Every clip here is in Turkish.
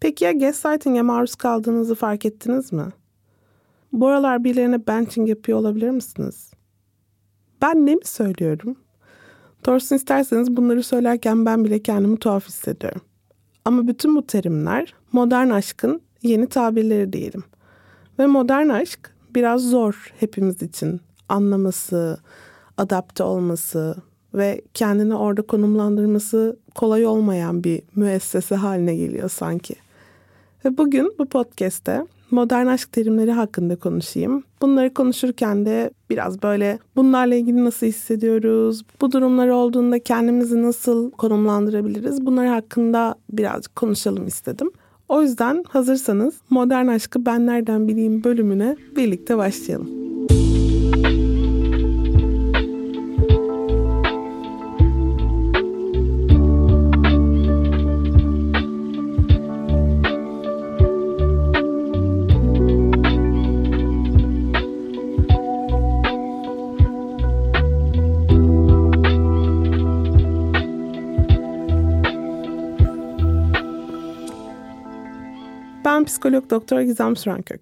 Peki ya gaslighting'e maruz kaldığınızı fark ettiniz mi? Bu aralar birilerine benching yapıyor olabilir misiniz? Ben ne mi söylüyorum? Doğrusunu isterseniz bunları söylerken ben bile kendimi tuhaf hissediyorum. Ama bütün bu terimler modern aşkın yeni tabirleri diyelim. Ve modern aşk biraz zor hepimiz için anlaması, adapte olması ve kendini orada konumlandırması kolay olmayan bir müessese haline geliyor sanki. Ve bugün bu podcast'te modern aşk terimleri hakkında konuşayım. Bunları konuşurken de biraz böyle bunlarla ilgili nasıl hissediyoruz, bu durumlar olduğunda kendimizi nasıl konumlandırabiliriz bunlar hakkında birazcık konuşalım istedim. O yüzden hazırsanız modern aşkı ben nereden bileyim bölümüne birlikte başlayalım. Psikolog doktor Gizem Sürenkök.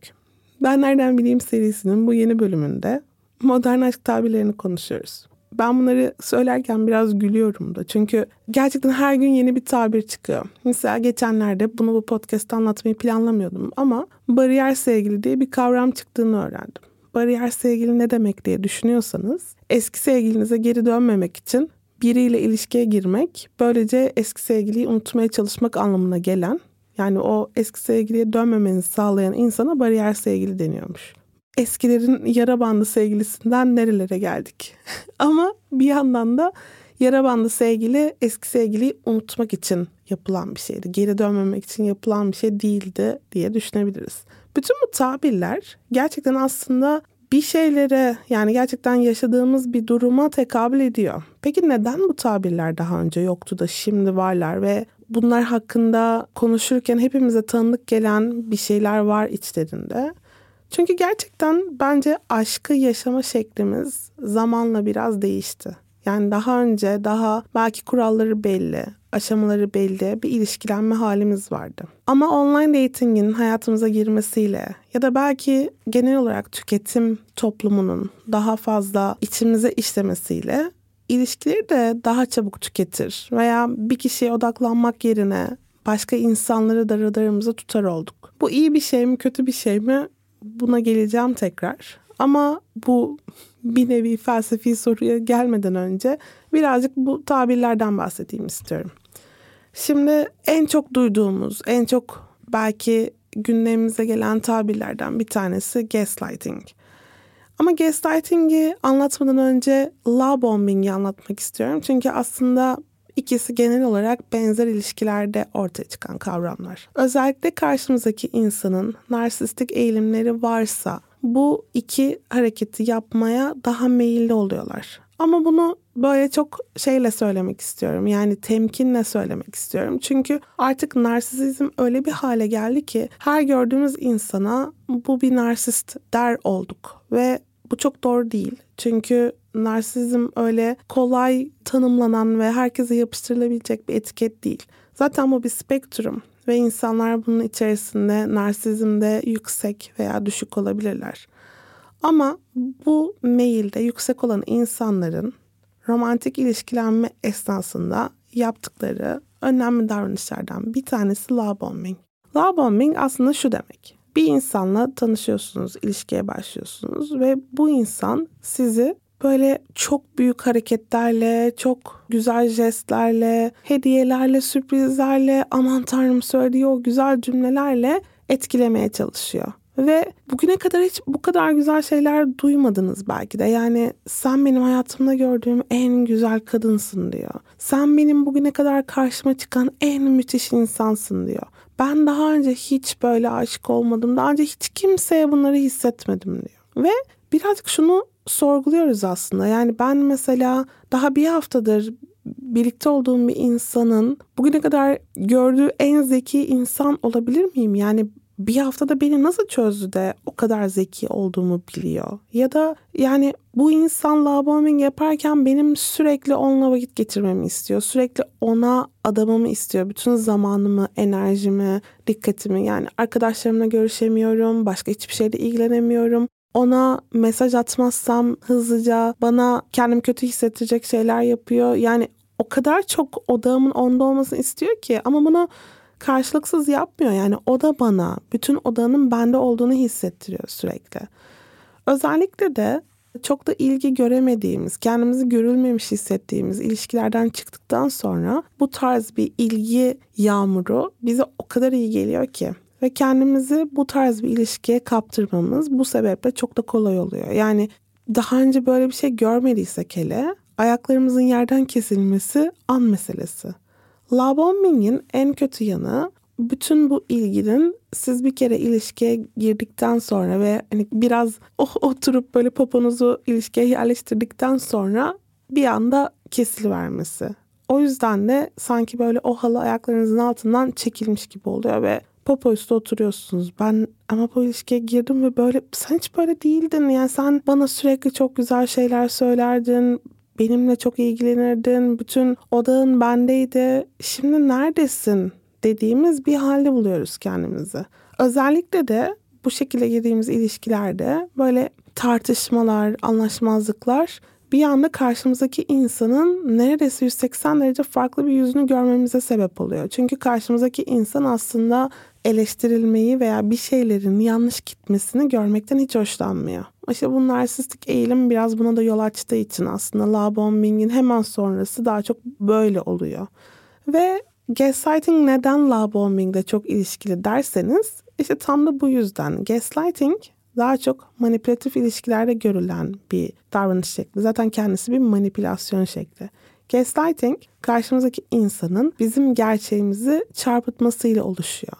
Ben Nereden Bileyim serisinin bu yeni bölümünde modern aşk tabirlerini konuşuyoruz. Ben bunları söylerken biraz gülüyorum da. Çünkü gerçekten her gün yeni bir tabir çıkıyor. Mesela geçenlerde bunu bu podcast'ta anlatmayı planlamıyordum ama bariyer sevgili diye bir kavram çıktığını öğrendim. Bariyer sevgili ne demek diye düşünüyorsanız eski sevgilinize geri dönmemek için biriyle ilişkiye girmek, böylece eski sevgiliyi unutmaya çalışmak anlamına gelen yani o eski sevgiliye dönmemenizi sağlayan insana bariyer sevgili deniyormuş. Eskilerin yara bandı sevgilisinden nerelere geldik. Ama bir yandan da yara bandı sevgili eski sevgiliyi unutmak için yapılan bir şeydi. Geri dönmemek için yapılan bir şey değildi diye düşünebiliriz. Bütün bu tabirler gerçekten aslında bir şeylere yani gerçekten yaşadığımız bir duruma tekabül ediyor. Peki neden bu tabirler daha önce yoktu da şimdi varlar ve bunlar hakkında konuşurken hepimize tanıdık gelen bir şeyler var içlerinde. Çünkü gerçekten bence aşkı yaşama şeklimiz zamanla biraz değişti. Yani daha önce daha belki kuralları belli, aşamaları belli bir ilişkilenme halimiz vardı. Ama online datingin hayatımıza girmesiyle ya da belki genel olarak tüketim toplumunun daha fazla içimize işlemesiyle ilişkileri de daha çabuk tüketir veya bir kişiye odaklanmak yerine başka insanları da radarımıza tutar olduk. Bu iyi bir şey mi kötü bir şey mi buna geleceğim tekrar. Ama bu bir nevi felsefi soruya gelmeden önce birazcık bu tabirlerden bahsedeyim istiyorum. Şimdi en çok duyduğumuz, en çok belki gündemimize gelen tabirlerden bir tanesi gaslighting. Ama gaslighting'i anlatmadan önce love bombing'i anlatmak istiyorum. Çünkü aslında ikisi genel olarak benzer ilişkilerde ortaya çıkan kavramlar. Özellikle karşımızdaki insanın narsistik eğilimleri varsa bu iki hareketi yapmaya daha meyilli oluyorlar. Ama bunu böyle çok şeyle söylemek istiyorum. Yani temkinle söylemek istiyorum. Çünkü artık narsizm öyle bir hale geldi ki her gördüğümüz insana bu bir narsist der olduk. Ve bu çok doğru değil. Çünkü narsizm öyle kolay tanımlanan ve herkese yapıştırılabilecek bir etiket değil. Zaten bu bir spektrum ve insanlar bunun içerisinde narsizmde yüksek veya düşük olabilirler. Ama bu meyilde yüksek olan insanların romantik ilişkilenme esnasında yaptıkları önemli davranışlardan bir tanesi love bombing. Love bombing aslında şu demek. Bir insanla tanışıyorsunuz, ilişkiye başlıyorsunuz ve bu insan sizi böyle çok büyük hareketlerle, çok güzel jestlerle, hediyelerle, sürprizlerle, aman tanrım söylediği o güzel cümlelerle etkilemeye çalışıyor. Ve bugüne kadar hiç bu kadar güzel şeyler duymadınız belki de. Yani sen benim hayatımda gördüğüm en güzel kadınsın diyor. Sen benim bugüne kadar karşıma çıkan en müthiş insansın diyor. Ben daha önce hiç böyle aşık olmadım. Daha önce hiç kimseye bunları hissetmedim diyor. Ve birazcık şunu sorguluyoruz aslında. Yani ben mesela daha bir haftadır birlikte olduğum bir insanın bugüne kadar gördüğü en zeki insan olabilir miyim? Yani bir haftada beni nasıl çözdü de o kadar zeki olduğumu biliyor? Ya da yani bu insan love yaparken benim sürekli onunla vakit geçirmemi istiyor. Sürekli ona adamamı istiyor. Bütün zamanımı, enerjimi, dikkatimi yani arkadaşlarımla görüşemiyorum. Başka hiçbir şeyle ilgilenemiyorum ona mesaj atmazsam hızlıca bana kendim kötü hissettirecek şeyler yapıyor. Yani o kadar çok odağımın onda olmasını istiyor ki ama bunu karşılıksız yapmıyor. Yani o da bana bütün odağının bende olduğunu hissettiriyor sürekli. Özellikle de çok da ilgi göremediğimiz, kendimizi görülmemiş hissettiğimiz ilişkilerden çıktıktan sonra bu tarz bir ilgi yağmuru bize o kadar iyi geliyor ki ve kendimizi bu tarz bir ilişkiye kaptırmamız bu sebeple çok da kolay oluyor. Yani daha önce böyle bir şey görmediysek hele ayaklarımızın yerden kesilmesi an meselesi. Love en kötü yanı bütün bu ilginin siz bir kere ilişkiye girdikten sonra ve hani biraz oh, oturup böyle poponuzu ilişkiye yerleştirdikten sonra bir anda kesilivermesi. O yüzden de sanki böyle o halı ayaklarınızın altından çekilmiş gibi oluyor ve popo üstü oturuyorsunuz. Ben ama bu ilişkiye girdim ve böyle sen hiç böyle değildin. Yani sen bana sürekli çok güzel şeyler söylerdin. Benimle çok ilgilenirdin. Bütün odağın bendeydi. Şimdi neredesin dediğimiz bir halde buluyoruz kendimizi. Özellikle de bu şekilde girdiğimiz ilişkilerde böyle tartışmalar, anlaşmazlıklar bir anda karşımızdaki insanın neredeyse 180 derece farklı bir yüzünü görmemize sebep oluyor. Çünkü karşımızdaki insan aslında eleştirilmeyi veya bir şeylerin yanlış gitmesini görmekten hiç hoşlanmıyor. İşte bu narsistik eğilim biraz buna da yol açtığı için aslında love bombing'in hemen sonrası daha çok böyle oluyor. Ve gaslighting neden love bombing'de çok ilişkili derseniz işte tam da bu yüzden. Gaslighting daha çok manipülatif ilişkilerde görülen bir davranış şekli. Zaten kendisi bir manipülasyon şekli. Gaslighting karşımızdaki insanın bizim gerçeğimizi çarpıtmasıyla oluşuyor.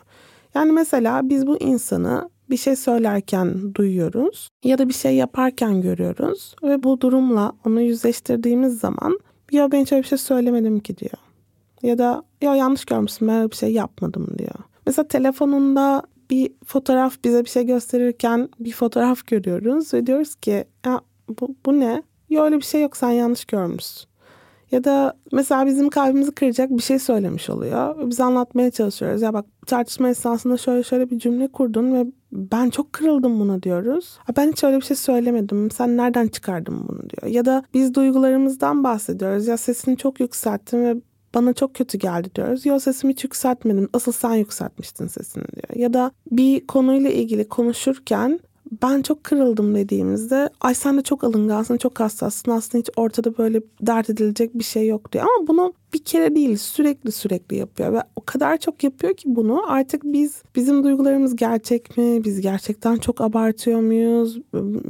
Yani mesela biz bu insanı bir şey söylerken duyuyoruz ya da bir şey yaparken görüyoruz ve bu durumla onu yüzleştirdiğimiz zaman ya ben hiç öyle bir şey söylemedim ki diyor. Ya da ya yanlış görmüşsün ben öyle bir şey yapmadım diyor. Mesela telefonunda bir fotoğraf bize bir şey gösterirken bir fotoğraf görüyoruz ve diyoruz ki ya bu, bu ne? Ya öyle bir şey yok sen yanlış görmüşsün. Ya da mesela bizim kalbimizi kıracak bir şey söylemiş oluyor. Biz anlatmaya çalışıyoruz. Ya bak tartışma esnasında şöyle şöyle bir cümle kurdun ve ben çok kırıldım buna diyoruz. Ben hiç öyle bir şey söylemedim. Sen nereden çıkardın bunu diyor. Ya da biz duygularımızdan bahsediyoruz. Ya sesini çok yükselttin ve bana çok kötü geldi diyoruz. Yo sesimi hiç yükseltmedim. Asıl sen yükseltmiştin sesini diyor. Ya da bir konuyla ilgili konuşurken ben çok kırıldım dediğimizde ay sen de çok alıngansın, çok hassassın. Aslında hiç ortada böyle dert edilecek bir şey yok diyor. Ama bunu bir kere değil sürekli sürekli yapıyor ve o kadar çok yapıyor ki bunu artık biz bizim duygularımız gerçek mi? Biz gerçekten çok abartıyor muyuz?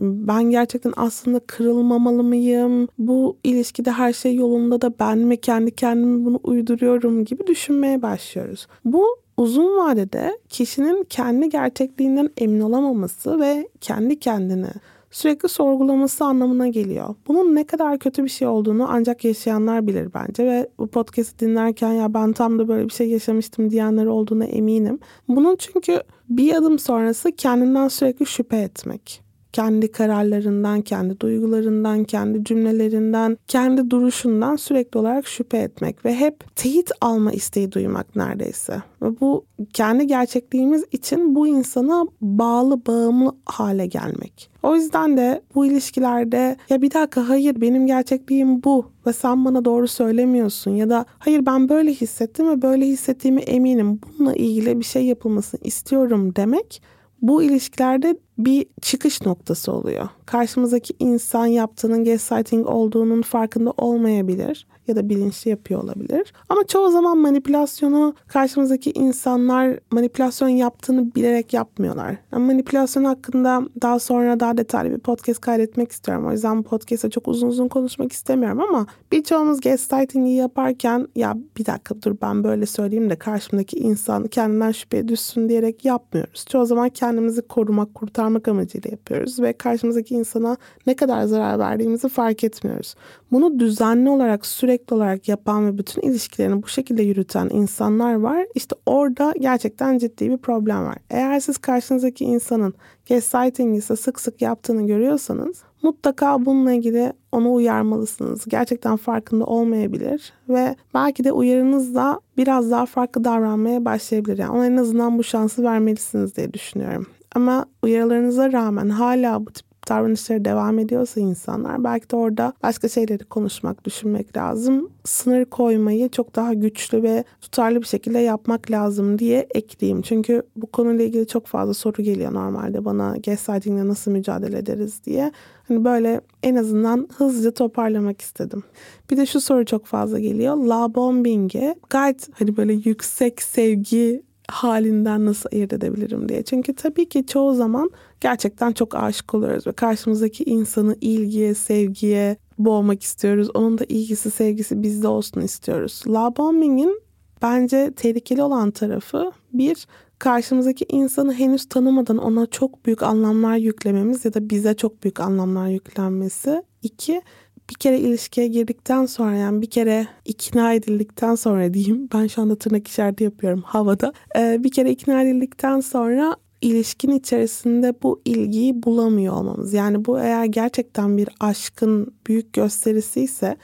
Ben gerçekten aslında kırılmamalı mıyım? Bu ilişkide her şey yolunda da ben mi kendi kendime bunu uyduruyorum gibi düşünmeye başlıyoruz. Bu uzun vadede kişinin kendi gerçekliğinden emin olamaması ve kendi kendini sürekli sorgulaması anlamına geliyor. Bunun ne kadar kötü bir şey olduğunu ancak yaşayanlar bilir bence ve bu podcast'i dinlerken ya ben tam da böyle bir şey yaşamıştım diyenler olduğuna eminim. Bunun çünkü bir adım sonrası kendinden sürekli şüphe etmek kendi kararlarından, kendi duygularından, kendi cümlelerinden, kendi duruşundan sürekli olarak şüphe etmek ve hep teyit alma isteği duymak neredeyse. Ve bu kendi gerçekliğimiz için bu insana bağlı, bağımlı hale gelmek. O yüzden de bu ilişkilerde ya bir dakika hayır benim gerçekliğim bu ve sen bana doğru söylemiyorsun ya da hayır ben böyle hissettim ve böyle hissettiğimi eminim bununla ilgili bir şey yapılmasını istiyorum demek bu ilişkilerde bir çıkış noktası oluyor. Karşımızdaki insan yaptığının gaslighting olduğunun farkında olmayabilir ya da bilinçli yapıyor olabilir. Ama çoğu zaman manipülasyonu karşımızdaki insanlar manipülasyon yaptığını bilerek yapmıyorlar. Yani manipülasyon hakkında daha sonra daha detaylı bir podcast kaydetmek istiyorum. O yüzden bu podcast'ta çok uzun uzun konuşmak istemiyorum ama birçoğumuz gaslighting'i yaparken ya bir dakika dur ben böyle söyleyeyim de karşımdaki insan kendinden şüphe düşsün diyerek yapmıyoruz. Çoğu zaman kendimizi korumak, kurtarmak amacıyla yapıyoruz ve karşımızdaki insana ne kadar zarar verdiğimizi fark etmiyoruz. Bunu düzenli olarak sürekli olarak yapan ve bütün ilişkilerini bu şekilde yürüten insanlar var. İşte orada gerçekten ciddi bir problem var. Eğer siz karşınızdaki insanın gaslighting ise sık sık yaptığını görüyorsanız mutlaka bununla ilgili onu uyarmalısınız. Gerçekten farkında olmayabilir ve belki de uyarınızla biraz daha farklı davranmaya başlayabilir. Yani ona en azından bu şansı vermelisiniz diye düşünüyorum. Ama uyarılarınıza rağmen hala bu tip davranışları devam ediyorsa insanlar belki de orada başka şeyleri konuşmak, düşünmek lazım. Sınır koymayı çok daha güçlü ve tutarlı bir şekilde yapmak lazım diye ekleyeyim. Çünkü bu konuyla ilgili çok fazla soru geliyor normalde bana gaslighting'le nasıl mücadele ederiz diye. Hani böyle en azından hızlıca toparlamak istedim. Bir de şu soru çok fazla geliyor. La bombing'e gayet hani böyle yüksek sevgi halinden nasıl ayırt edebilirim diye. Çünkü tabii ki çoğu zaman gerçekten çok aşık oluyoruz ve karşımızdaki insanı ilgiye, sevgiye boğmak istiyoruz. Onun da ilgisi, sevgisi bizde olsun istiyoruz. Love bombing'in bence tehlikeli olan tarafı bir, karşımızdaki insanı henüz tanımadan ona çok büyük anlamlar yüklememiz ya da bize çok büyük anlamlar yüklenmesi. İki, bir kere ilişkiye girdikten sonra yani bir kere ikna edildikten sonra diyeyim ben şu anda tırnak işareti yapıyorum havada ee, bir kere ikna edildikten sonra ilişkin içerisinde bu ilgiyi bulamıyor olmamız. Yani bu eğer gerçekten bir aşkın büyük gösterisi ise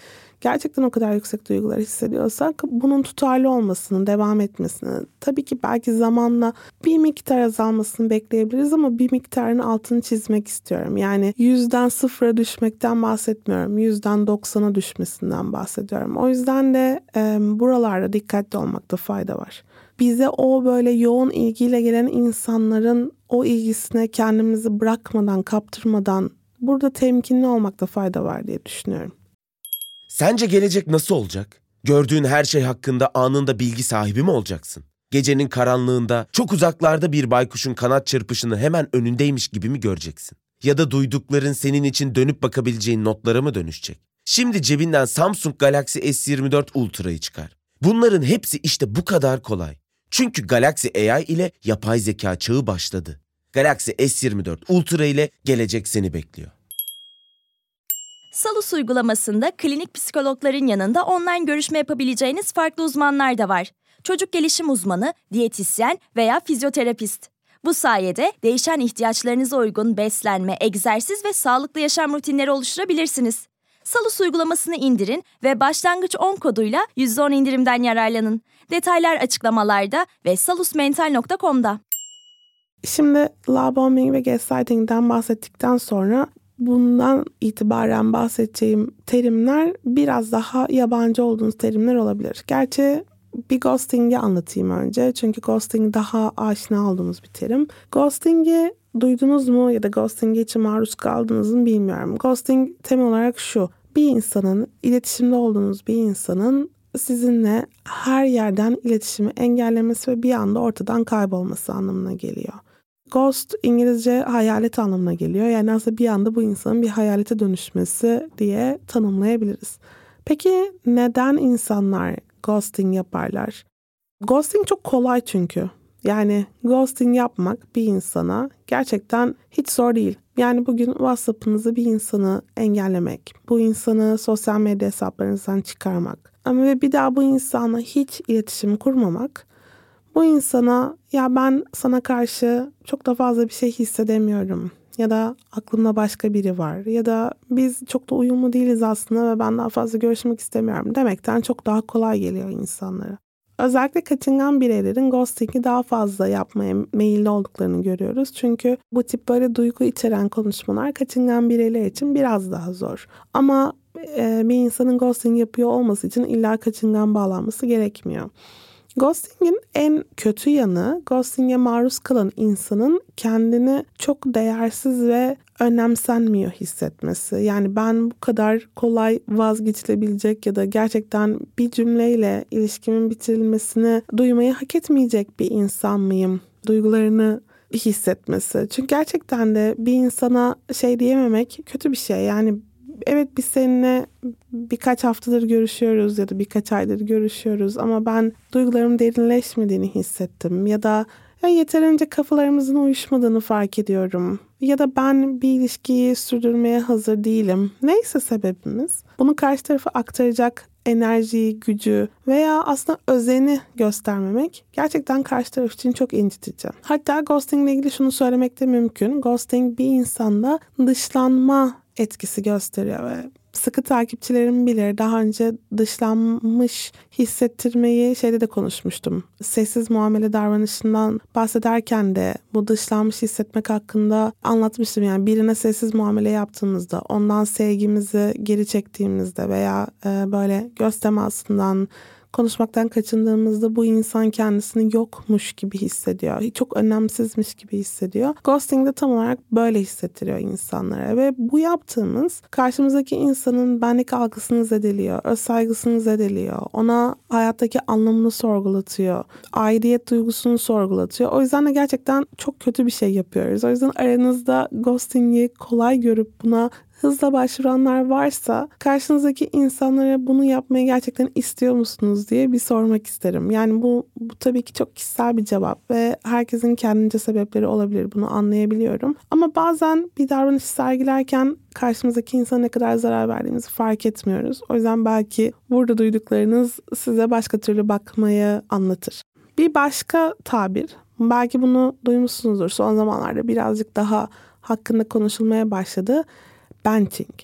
gerçekten o kadar yüksek duygular hissediyorsak bunun tutarlı olmasını, devam etmesini, tabii ki belki zamanla bir miktar azalmasını bekleyebiliriz ama bir miktarın altını çizmek istiyorum. Yani yüzden sıfıra düşmekten bahsetmiyorum. Yüzden doksana düşmesinden bahsediyorum. O yüzden de e, buralarda dikkatli olmakta fayda var. Bize o böyle yoğun ilgiyle gelen insanların o ilgisine kendimizi bırakmadan, kaptırmadan burada temkinli olmakta fayda var diye düşünüyorum. Sence gelecek nasıl olacak? Gördüğün her şey hakkında anında bilgi sahibi mi olacaksın? Gecenin karanlığında çok uzaklarda bir baykuşun kanat çırpışını hemen önündeymiş gibi mi göreceksin? Ya da duydukların senin için dönüp bakabileceğin notlara mı dönüşecek? Şimdi cebinden Samsung Galaxy S24 Ultra'yı çıkar. Bunların hepsi işte bu kadar kolay. Çünkü Galaxy AI ile yapay zeka çağı başladı. Galaxy S24 Ultra ile gelecek seni bekliyor. Salus uygulamasında klinik psikologların yanında online görüşme yapabileceğiniz farklı uzmanlar da var. Çocuk gelişim uzmanı, diyetisyen veya fizyoterapist. Bu sayede değişen ihtiyaçlarınıza uygun beslenme, egzersiz ve sağlıklı yaşam rutinleri oluşturabilirsiniz. Salus uygulamasını indirin ve başlangıç 10 koduyla %10 indirimden yararlanın. Detaylar açıklamalarda ve salusmental.com'da. Şimdi love bombing ve gaslighting'den bahsettikten sonra bundan itibaren bahsedeceğim terimler biraz daha yabancı olduğunuz terimler olabilir. Gerçi bir ghosting'i anlatayım önce. Çünkü ghosting daha aşina olduğumuz bir terim. Ghosting'i duydunuz mu ya da ghosting için maruz kaldınız mı bilmiyorum. Ghosting temel olarak şu. Bir insanın, iletişimde olduğunuz bir insanın sizinle her yerden iletişimi engellemesi ve bir anda ortadan kaybolması anlamına geliyor. Ghost İngilizce hayalet anlamına geliyor. Yani aslında bir anda bu insanın bir hayalete dönüşmesi diye tanımlayabiliriz. Peki neden insanlar ghosting yaparlar? Ghosting çok kolay çünkü. Yani ghosting yapmak bir insana gerçekten hiç zor değil. Yani bugün WhatsApp'ınızı bir insanı engellemek, bu insanı sosyal medya hesaplarınızdan çıkarmak ama ve bir daha bu insanla hiç iletişim kurmamak bu insana ya ben sana karşı çok da fazla bir şey hissedemiyorum ya da aklımda başka biri var ya da biz çok da uyumlu değiliz aslında ve ben daha fazla görüşmek istemiyorum demekten çok daha kolay geliyor insanlara. Özellikle kaçıngan bireylerin ghosting'i daha fazla yapmaya meyilli olduklarını görüyoruz. Çünkü bu tip böyle duygu içeren konuşmalar kaçıngan bireyler için biraz daha zor. Ama bir insanın ghosting yapıyor olması için illa kaçıngan bağlanması gerekmiyor. Ghosting'in en kötü yanı ghosting'e maruz kalan insanın kendini çok değersiz ve önemsenmiyor hissetmesi. Yani ben bu kadar kolay vazgeçilebilecek ya da gerçekten bir cümleyle ilişkimin bitirilmesini duymayı hak etmeyecek bir insan mıyım? Duygularını hissetmesi. Çünkü gerçekten de bir insana şey diyememek kötü bir şey. Yani evet biz seninle birkaç haftadır görüşüyoruz ya da birkaç aydır görüşüyoruz ama ben duygularım derinleşmediğini hissettim ya da ya yeterince kafalarımızın uyuşmadığını fark ediyorum. Ya da ben bir ilişkiyi sürdürmeye hazır değilim. Neyse sebebimiz. Bunu karşı tarafa aktaracak enerjiyi, gücü veya aslında özeni göstermemek gerçekten karşı taraf için çok incitici. Hatta ghosting ile ilgili şunu söylemek de mümkün. Ghosting bir insanda dışlanma etkisi gösteriyor ve sıkı takipçilerim bilir daha önce dışlanmış hissettirmeyi şeyde de konuşmuştum. Sessiz muamele davranışından bahsederken de bu dışlanmış hissetmek hakkında anlatmıştım. Yani birine sessiz muamele yaptığımızda, ondan sevgimizi geri çektiğimizde veya böyle göz temasından konuşmaktan kaçındığımızda bu insan kendisini yokmuş gibi hissediyor. Çok önemsizmiş gibi hissediyor. Ghosting de tam olarak böyle hissettiriyor insanlara ve bu yaptığımız karşımızdaki insanın benlik algısını zedeliyor, öz saygısını zedeliyor. Ona hayattaki anlamını sorgulatıyor. Aidiyet duygusunu sorgulatıyor. O yüzden de gerçekten çok kötü bir şey yapıyoruz. O yüzden aranızda ghosting'i kolay görüp buna hızla başvuranlar varsa karşınızdaki insanlara bunu yapmayı gerçekten istiyor musunuz diye bir sormak isterim. Yani bu, bu tabii ki çok kişisel bir cevap ve herkesin kendince sebepleri olabilir bunu anlayabiliyorum. Ama bazen bir davranış sergilerken karşımızdaki insana ne kadar zarar verdiğimizi fark etmiyoruz. O yüzden belki burada duyduklarınız size başka türlü bakmayı anlatır. Bir başka tabir, belki bunu duymuşsunuzdur son zamanlarda birazcık daha hakkında konuşulmaya başladı benching.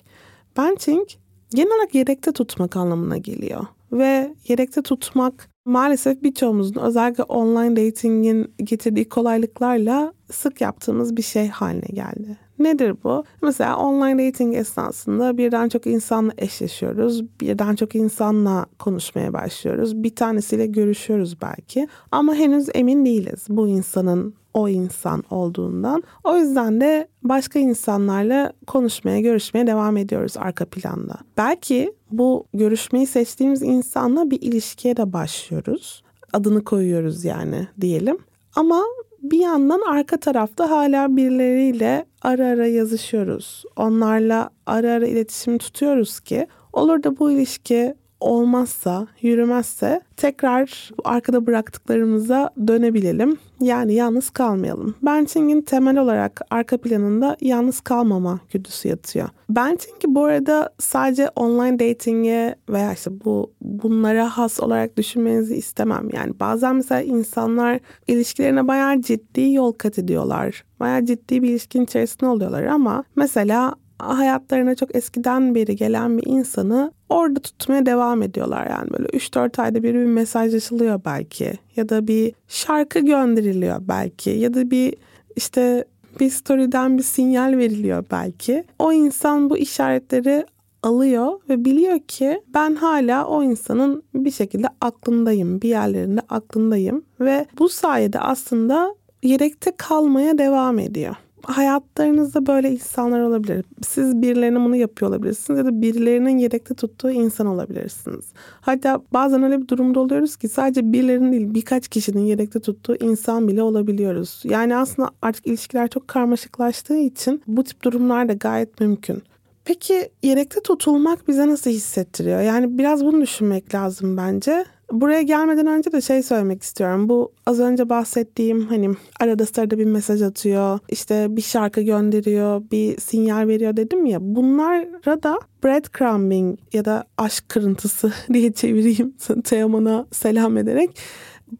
Benching genel olarak yedekte tutmak anlamına geliyor. Ve yedekte tutmak maalesef birçoğumuzun özellikle online datingin getirdiği kolaylıklarla sık yaptığımız bir şey haline geldi. Nedir bu? Mesela online dating esnasında birden çok insanla eşleşiyoruz. Birden çok insanla konuşmaya başlıyoruz. Bir tanesiyle görüşüyoruz belki. Ama henüz emin değiliz bu insanın o insan olduğundan. O yüzden de başka insanlarla konuşmaya, görüşmeye devam ediyoruz arka planda. Belki bu görüşmeyi seçtiğimiz insanla bir ilişkiye de başlıyoruz. Adını koyuyoruz yani diyelim. Ama bir yandan arka tarafta hala birileriyle ara ara yazışıyoruz. Onlarla ara ara iletişim tutuyoruz ki olur da bu ilişki olmazsa, yürümezse tekrar arkada bıraktıklarımıza dönebilelim. Yani yalnız kalmayalım. Benching'in temel olarak arka planında yalnız kalmama güdüsü yatıyor. Benching'i bu arada sadece online dating'e veya işte bu bunlara has olarak düşünmenizi istemem. Yani bazen mesela insanlar ilişkilerine bayağı ciddi yol kat ediyorlar. Bayağı ciddi bir ilişkin içerisinde oluyorlar ama mesela hayatlarına çok eskiden beri gelen bir insanı orada tutmaya devam ediyorlar. Yani böyle 3-4 ayda bir bir mesajlaşılıyor belki ya da bir şarkı gönderiliyor belki ya da bir işte bir story'den bir sinyal veriliyor belki. O insan bu işaretleri alıyor ve biliyor ki ben hala o insanın bir şekilde aklındayım, bir yerlerinde aklındayım ve bu sayede aslında yedekte kalmaya devam ediyor hayatlarınızda böyle insanlar olabilir. Siz birilerine bunu yapıyor olabilirsiniz ya da birilerinin yedekte tuttuğu insan olabilirsiniz. Hatta bazen öyle bir durumda oluyoruz ki sadece birilerinin değil birkaç kişinin yedekte tuttuğu insan bile olabiliyoruz. Yani aslında artık ilişkiler çok karmaşıklaştığı için bu tip durumlar da gayet mümkün. Peki yedekte tutulmak bize nasıl hissettiriyor? Yani biraz bunu düşünmek lazım bence. Buraya gelmeden önce de şey söylemek istiyorum. Bu az önce bahsettiğim hani arada sırada bir mesaj atıyor, işte bir şarkı gönderiyor, bir sinyal veriyor dedim ya. Bunlara da breadcrumbing ya da aşk kırıntısı diye çevireyim Teoman'a selam ederek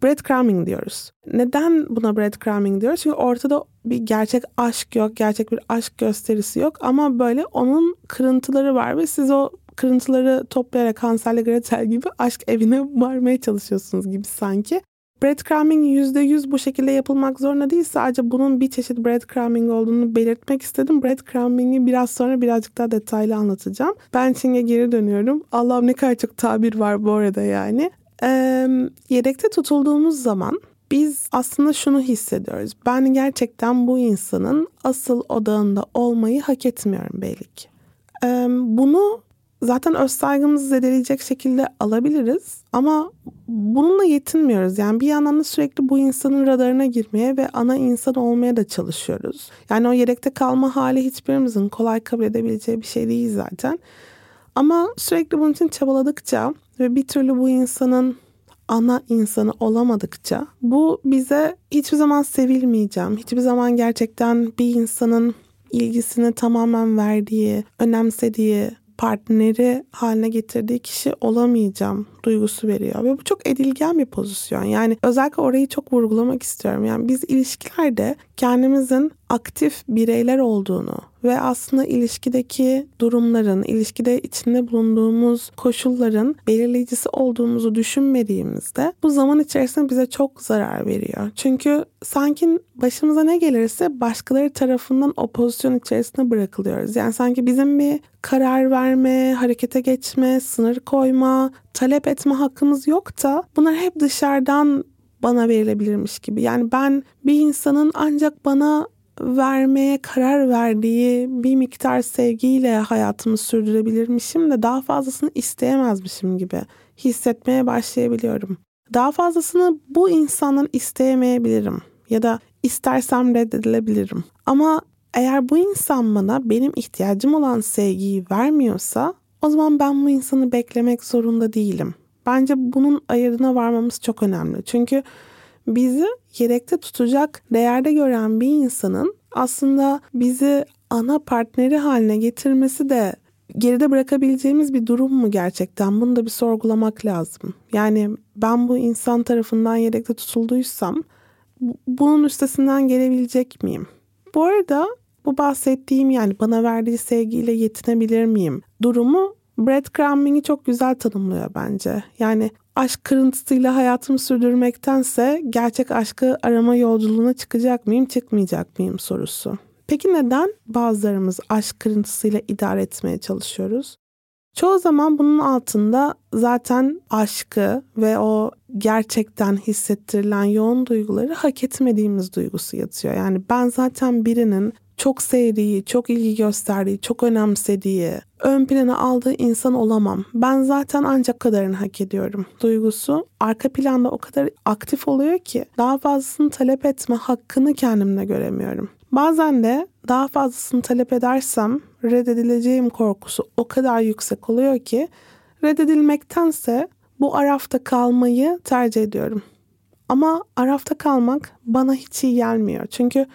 breadcrumbing diyoruz. Neden buna breadcrumbing diyoruz? Çünkü ortada bir gerçek aşk yok, gerçek bir aşk gösterisi yok ama böyle onun kırıntıları var ve siz o kırıntıları toplayarak Hansel Gretel gibi aşk evine varmaya çalışıyorsunuz gibi sanki. Breadcrumbing %100 bu şekilde yapılmak zorunda değil. Sadece bunun bir çeşit breadcrumbing olduğunu belirtmek istedim. Breadcrumbing'i biraz sonra birazcık daha detaylı anlatacağım. Ben Çing'e geri dönüyorum. Allah'ım ne kadar çok tabir var bu arada yani. Ee, yedekte tutulduğumuz zaman biz aslında şunu hissediyoruz. Ben gerçekten bu insanın asıl odağında olmayı hak etmiyorum belli ki. Ee, bunu zaten öz saygımızı zedeleyecek şekilde alabiliriz ama bununla yetinmiyoruz. Yani bir yandan da sürekli bu insanın radarına girmeye ve ana insan olmaya da çalışıyoruz. Yani o yedekte kalma hali hiçbirimizin kolay kabul edebileceği bir şey değil zaten. Ama sürekli bunun için çabaladıkça ve bir türlü bu insanın ana insanı olamadıkça bu bize hiçbir zaman sevilmeyeceğim, hiçbir zaman gerçekten bir insanın ilgisini tamamen verdiği, önemsediği, partneri haline getirdiği kişi olamayacağım duygusu veriyor. Ve bu çok edilgen bir pozisyon. Yani özellikle orayı çok vurgulamak istiyorum. Yani biz ilişkilerde kendimizin aktif bireyler olduğunu ve aslında ilişkideki durumların, ilişkide içinde bulunduğumuz koşulların belirleyicisi olduğumuzu düşünmediğimizde bu zaman içerisinde bize çok zarar veriyor. Çünkü sanki başımıza ne gelirse başkaları tarafından o pozisyon içerisinde bırakılıyoruz. Yani sanki bizim bir karar verme, harekete geçme, sınır koyma, talep etme hakkımız yok da bunlar hep dışarıdan bana verilebilirmiş gibi. Yani ben bir insanın ancak bana vermeye karar verdiği bir miktar sevgiyle hayatımı sürdürebilirmişim de daha fazlasını isteyemezmişim gibi hissetmeye başlayabiliyorum. Daha fazlasını bu insandan isteyemeyebilirim ya da istersem reddedilebilirim. Ama eğer bu insan bana benim ihtiyacım olan sevgiyi vermiyorsa o zaman ben bu insanı beklemek zorunda değilim. Bence bunun ayırdına varmamız çok önemli. Çünkü bizi yedekte tutacak değerde gören bir insanın aslında bizi ana partneri haline getirmesi de geride bırakabileceğimiz bir durum mu gerçekten? Bunu da bir sorgulamak lazım. Yani ben bu insan tarafından yedekte tutulduysam bunun üstesinden gelebilecek miyim? Bu arada bu bahsettiğim yani bana verdiği sevgiyle yetinebilir miyim? Durumu breadcrumbing'i çok güzel tanımlıyor bence. Yani aşk kırıntısıyla hayatımı sürdürmektense gerçek aşkı arama yolculuğuna çıkacak mıyım, çıkmayacak mıyım sorusu. Peki neden bazılarımız aşk kırıntısıyla idare etmeye çalışıyoruz? Çoğu zaman bunun altında zaten aşkı ve o gerçekten hissettirilen yoğun duyguları hak etmediğimiz duygusu yatıyor. Yani ben zaten birinin çok sevdiği, çok ilgi gösterdiği, çok önemsediği, ön plana aldığı insan olamam. Ben zaten ancak kadarını hak ediyorum duygusu arka planda o kadar aktif oluyor ki daha fazlasını talep etme hakkını kendimde göremiyorum. Bazen de daha fazlasını talep edersem reddedileceğim korkusu o kadar yüksek oluyor ki reddedilmektense bu arafta kalmayı tercih ediyorum. Ama arafta kalmak bana hiç iyi gelmiyor. Çünkü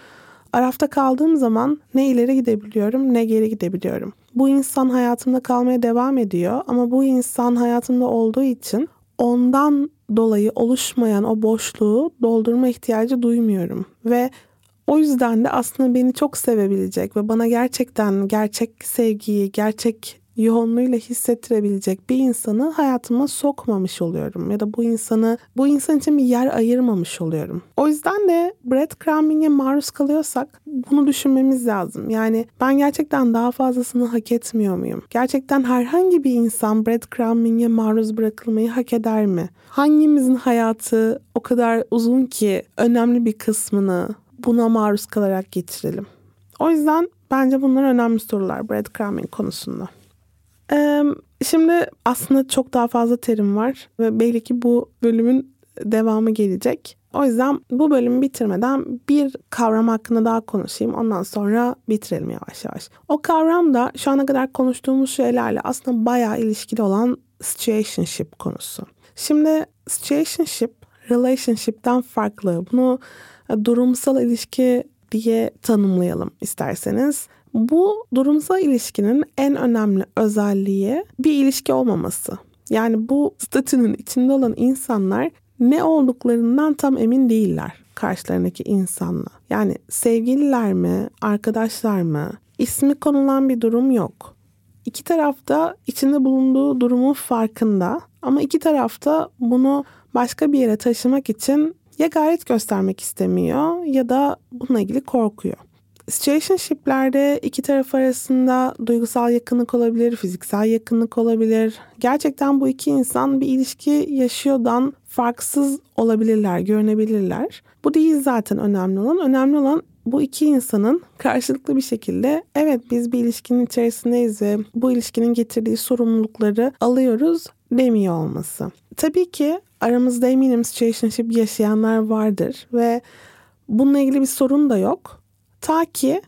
Arafta kaldığım zaman ne ileri gidebiliyorum ne geri gidebiliyorum. Bu insan hayatımda kalmaya devam ediyor ama bu insan hayatımda olduğu için ondan dolayı oluşmayan o boşluğu doldurma ihtiyacı duymuyorum. Ve o yüzden de aslında beni çok sevebilecek ve bana gerçekten gerçek sevgiyi, gerçek yoğunluğuyla hissettirebilecek bir insanı hayatıma sokmamış oluyorum ya da bu insanı bu insan için bir yer ayırmamış oluyorum. O yüzden de breadcrumbing'e maruz kalıyorsak bunu düşünmemiz lazım. Yani ben gerçekten daha fazlasını hak etmiyor muyum? Gerçekten herhangi bir insan breadcrumbing'e maruz bırakılmayı hak eder mi? Hangimizin hayatı o kadar uzun ki önemli bir kısmını buna maruz kalarak geçirelim? O yüzden bence bunlar önemli sorular breadcrumbing konusunda. Şimdi aslında çok daha fazla terim var ve belli ki bu bölümün devamı gelecek. O yüzden bu bölümü bitirmeden bir kavram hakkında daha konuşayım. Ondan sonra bitirelim yavaş yavaş. O kavram da şu ana kadar konuştuğumuz şeylerle aslında bayağı ilişkili olan situationship konusu. Şimdi situationship relationship'ten farklı. Bunu durumsal ilişki diye tanımlayalım isterseniz. Bu durumsal ilişkinin en önemli özelliği bir ilişki olmaması. Yani bu statünün içinde olan insanlar ne olduklarından tam emin değiller karşılarındaki insanla. Yani sevgililer mi, arkadaşlar mı, ismi konulan bir durum yok. İki tarafta içinde bulunduğu durumun farkında ama iki tarafta bunu başka bir yere taşımak için ya gayret göstermek istemiyor ya da bununla ilgili korkuyor. Situationship'lerde iki taraf arasında duygusal yakınlık olabilir, fiziksel yakınlık olabilir. Gerçekten bu iki insan bir ilişki yaşıyordan farksız olabilirler, görünebilirler. Bu değil zaten önemli olan. Önemli olan bu iki insanın karşılıklı bir şekilde evet biz bir ilişkinin içerisindeyiz ve bu ilişkinin getirdiği sorumlulukları alıyoruz demiyor olması. Tabii ki aramızda eminim situationship yaşayanlar vardır ve bununla ilgili bir sorun da yok. Ta ki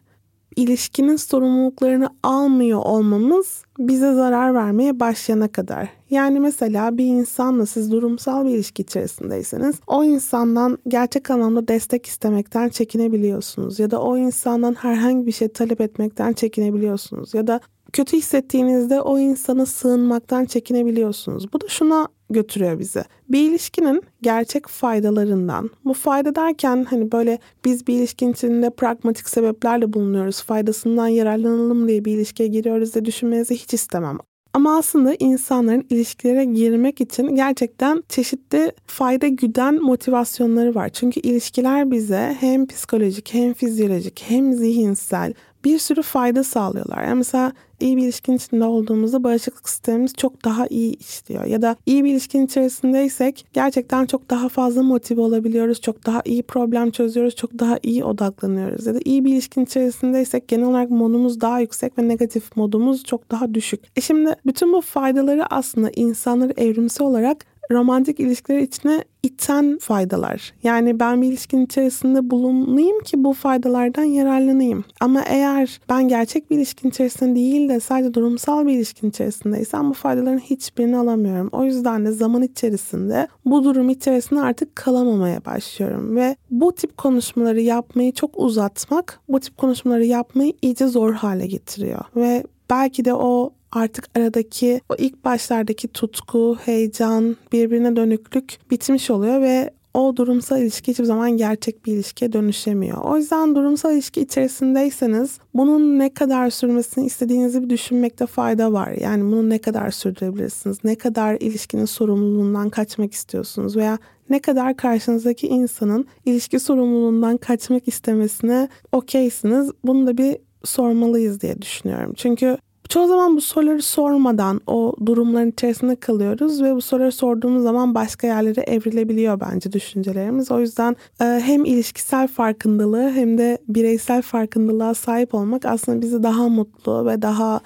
ilişkinin sorumluluklarını almıyor olmamız bize zarar vermeye başlayana kadar. Yani mesela bir insanla siz durumsal bir ilişki içerisindeyseniz o insandan gerçek anlamda destek istemekten çekinebiliyorsunuz ya da o insandan herhangi bir şey talep etmekten çekinebiliyorsunuz ya da kötü hissettiğinizde o insana sığınmaktan çekinebiliyorsunuz. Bu da şuna götürüyor bizi. Bir ilişkinin gerçek faydalarından, bu fayda derken hani böyle biz bir ilişkin içinde pragmatik sebeplerle bulunuyoruz, faydasından yararlanalım diye bir ilişkiye giriyoruz diye düşünmenizi hiç istemem. Ama aslında insanların ilişkilere girmek için gerçekten çeşitli fayda güden motivasyonları var. Çünkü ilişkiler bize hem psikolojik hem fizyolojik hem zihinsel bir sürü fayda sağlıyorlar. Yani mesela iyi bir ilişkin içinde olduğumuzda bağışıklık sistemimiz çok daha iyi işliyor. Ya da iyi bir ilişkin içerisindeysek gerçekten çok daha fazla motive olabiliyoruz. Çok daha iyi problem çözüyoruz. Çok daha iyi odaklanıyoruz. Ya da iyi bir ilişkin içerisindeysek genel olarak modumuz daha yüksek ve negatif modumuz çok daha düşük. E şimdi bütün bu faydaları aslında insanları evrimsel olarak romantik ilişkiler içine iten faydalar. Yani ben bir ilişkin içerisinde bulunayım ki bu faydalardan yararlanayım. Ama eğer ben gerçek bir ilişkin içerisinde değil de sadece durumsal bir ilişkin içerisindeysem bu faydaların hiçbirini alamıyorum. O yüzden de zaman içerisinde bu durum içerisinde artık kalamamaya başlıyorum. Ve bu tip konuşmaları yapmayı çok uzatmak bu tip konuşmaları yapmayı iyice zor hale getiriyor. Ve belki de o artık aradaki o ilk başlardaki tutku, heyecan, birbirine dönüklük bitmiş oluyor ve o durumsal ilişki hiçbir zaman gerçek bir ilişkiye dönüşemiyor. O yüzden durumsal ilişki içerisindeyseniz bunun ne kadar sürmesini istediğinizi bir düşünmekte fayda var. Yani bunu ne kadar sürdürebilirsiniz? Ne kadar ilişkinin sorumluluğundan kaçmak istiyorsunuz veya ne kadar karşınızdaki insanın ilişki sorumluluğundan kaçmak istemesine okeysiniz? Bunu da bir sormalıyız diye düşünüyorum. Çünkü Çoğu zaman bu soruları sormadan o durumların içerisinde kalıyoruz ve bu soruları sorduğumuz zaman başka yerlere evrilebiliyor bence düşüncelerimiz. O yüzden e, hem ilişkisel farkındalığı hem de bireysel farkındalığa sahip olmak aslında bizi daha mutlu ve daha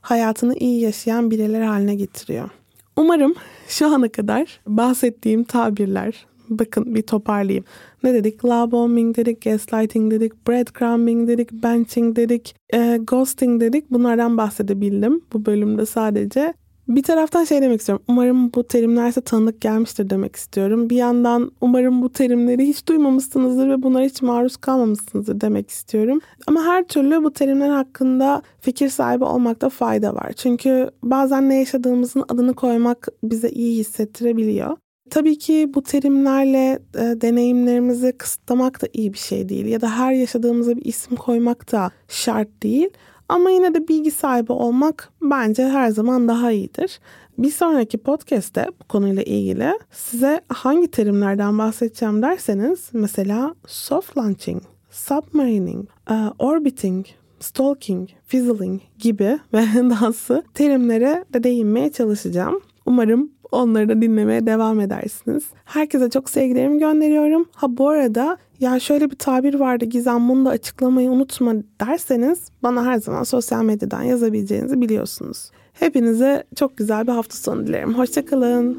hayatını iyi yaşayan bireyler haline getiriyor. Umarım şu ana kadar bahsettiğim tabirler, bakın bir toparlayayım. Ne dedik? Love dedik, gaslighting dedik, breadcrumbing dedik, benching dedik, e, ghosting dedik. Bunlardan bahsedebildim bu bölümde sadece. Bir taraftan şey demek istiyorum. Umarım bu terimler size tanıdık gelmiştir demek istiyorum. Bir yandan umarım bu terimleri hiç duymamışsınızdır ve bunlara hiç maruz kalmamışsınızdır demek istiyorum. Ama her türlü bu terimler hakkında fikir sahibi olmakta fayda var. Çünkü bazen ne yaşadığımızın adını koymak bize iyi hissettirebiliyor. Tabii ki bu terimlerle e, deneyimlerimizi kısıtlamak da iyi bir şey değil ya da her yaşadığımıza bir isim koymak da şart değil. Ama yine de bilgi sahibi olmak bence her zaman daha iyidir. Bir sonraki podcast'te bu konuyla ilgili size hangi terimlerden bahsedeceğim derseniz mesela soft launching, submarining, uh, orbiting, stalking, fizzling gibi ve dahası terimlere de değinmeye çalışacağım. Umarım Onları da dinlemeye devam edersiniz. Herkese çok sevgilerimi gönderiyorum. Ha bu arada ya şöyle bir tabir vardı Gizem bunu da açıklamayı unutma derseniz bana her zaman sosyal medyadan yazabileceğinizi biliyorsunuz. Hepinize çok güzel bir hafta sonu dilerim. Hoşçakalın.